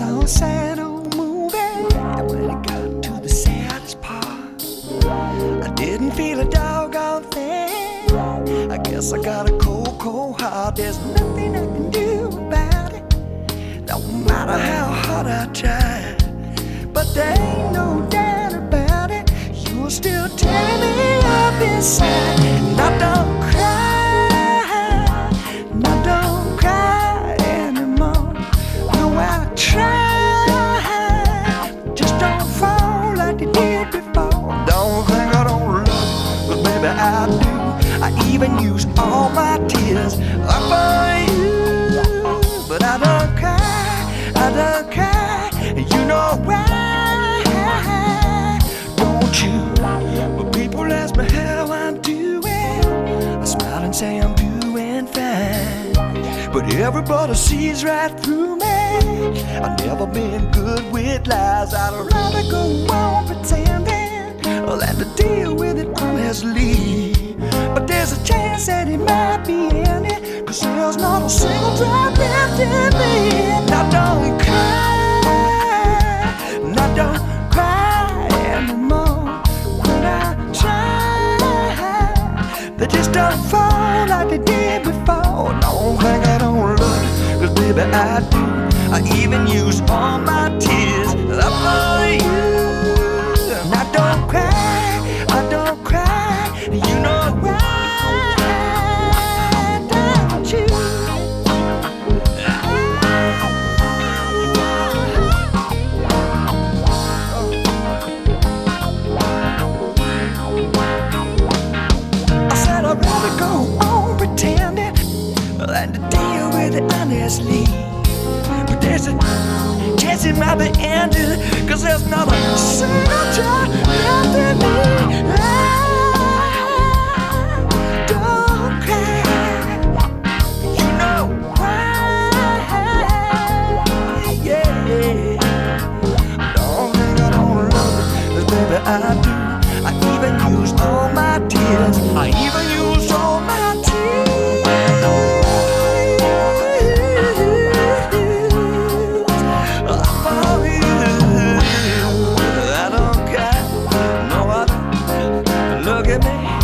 a sad old movie when it got to the saddest part. I didn't feel a doggone thing. I guess I got a cold, cold heart. There's nothing I can do about it. No matter how hard I try. But there ain't no doubt about it. You're still tearing me up inside. I do. I even use all my tears up for you. But I don't cry, I don't cry. And you know why? Don't you? But people ask me how I'm doing. I smile and say I'm doing fine. But everybody sees right through me. I've never been good with lies. I'd rather go on pretending than to deal with it honestly. That it might be in it. Cause there's not a single drop left in me. I don't cry. I don't cry anymore. When I try, they just don't fall like they did before. Don't think I don't you, cause baby I do. I even use all my tears and to deal with it honestly. But there's a chance it might be ended, cause there's not a single left in me. I don't. You know why? Yeah. Don't think I don't love baby I do. I even used all my tears. Look at me.